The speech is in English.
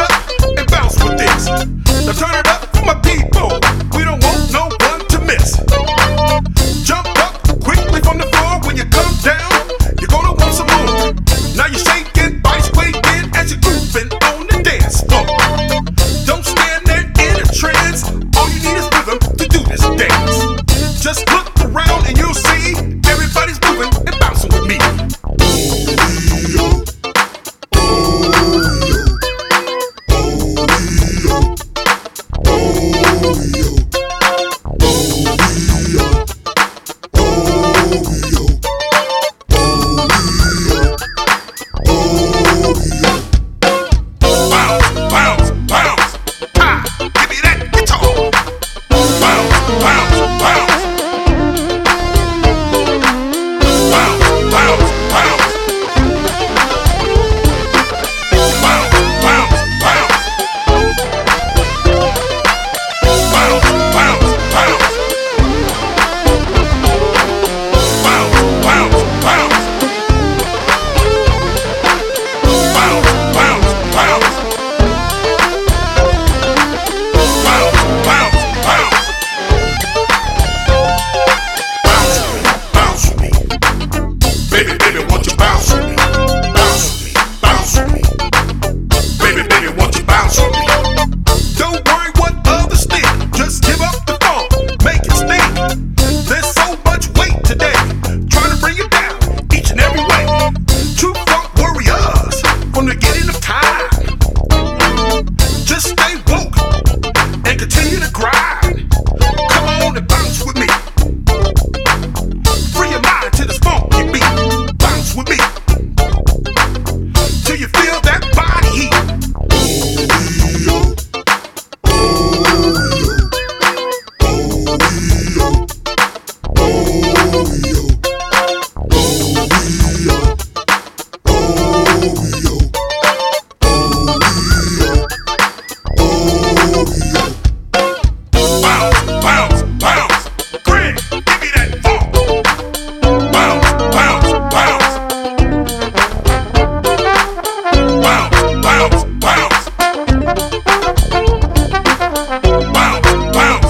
up and bounce with this. Now turn it up for my people. We don't want no one to miss. Jump up quickly from the floor. When you come down, you're gonna want some more. Now you're shaking, you're grooving on the dance floor. Don't stand there in a trance. All you need is rhythm to do this dance. Just look around and you'll see everybody's moving and bouncing with me. bounce.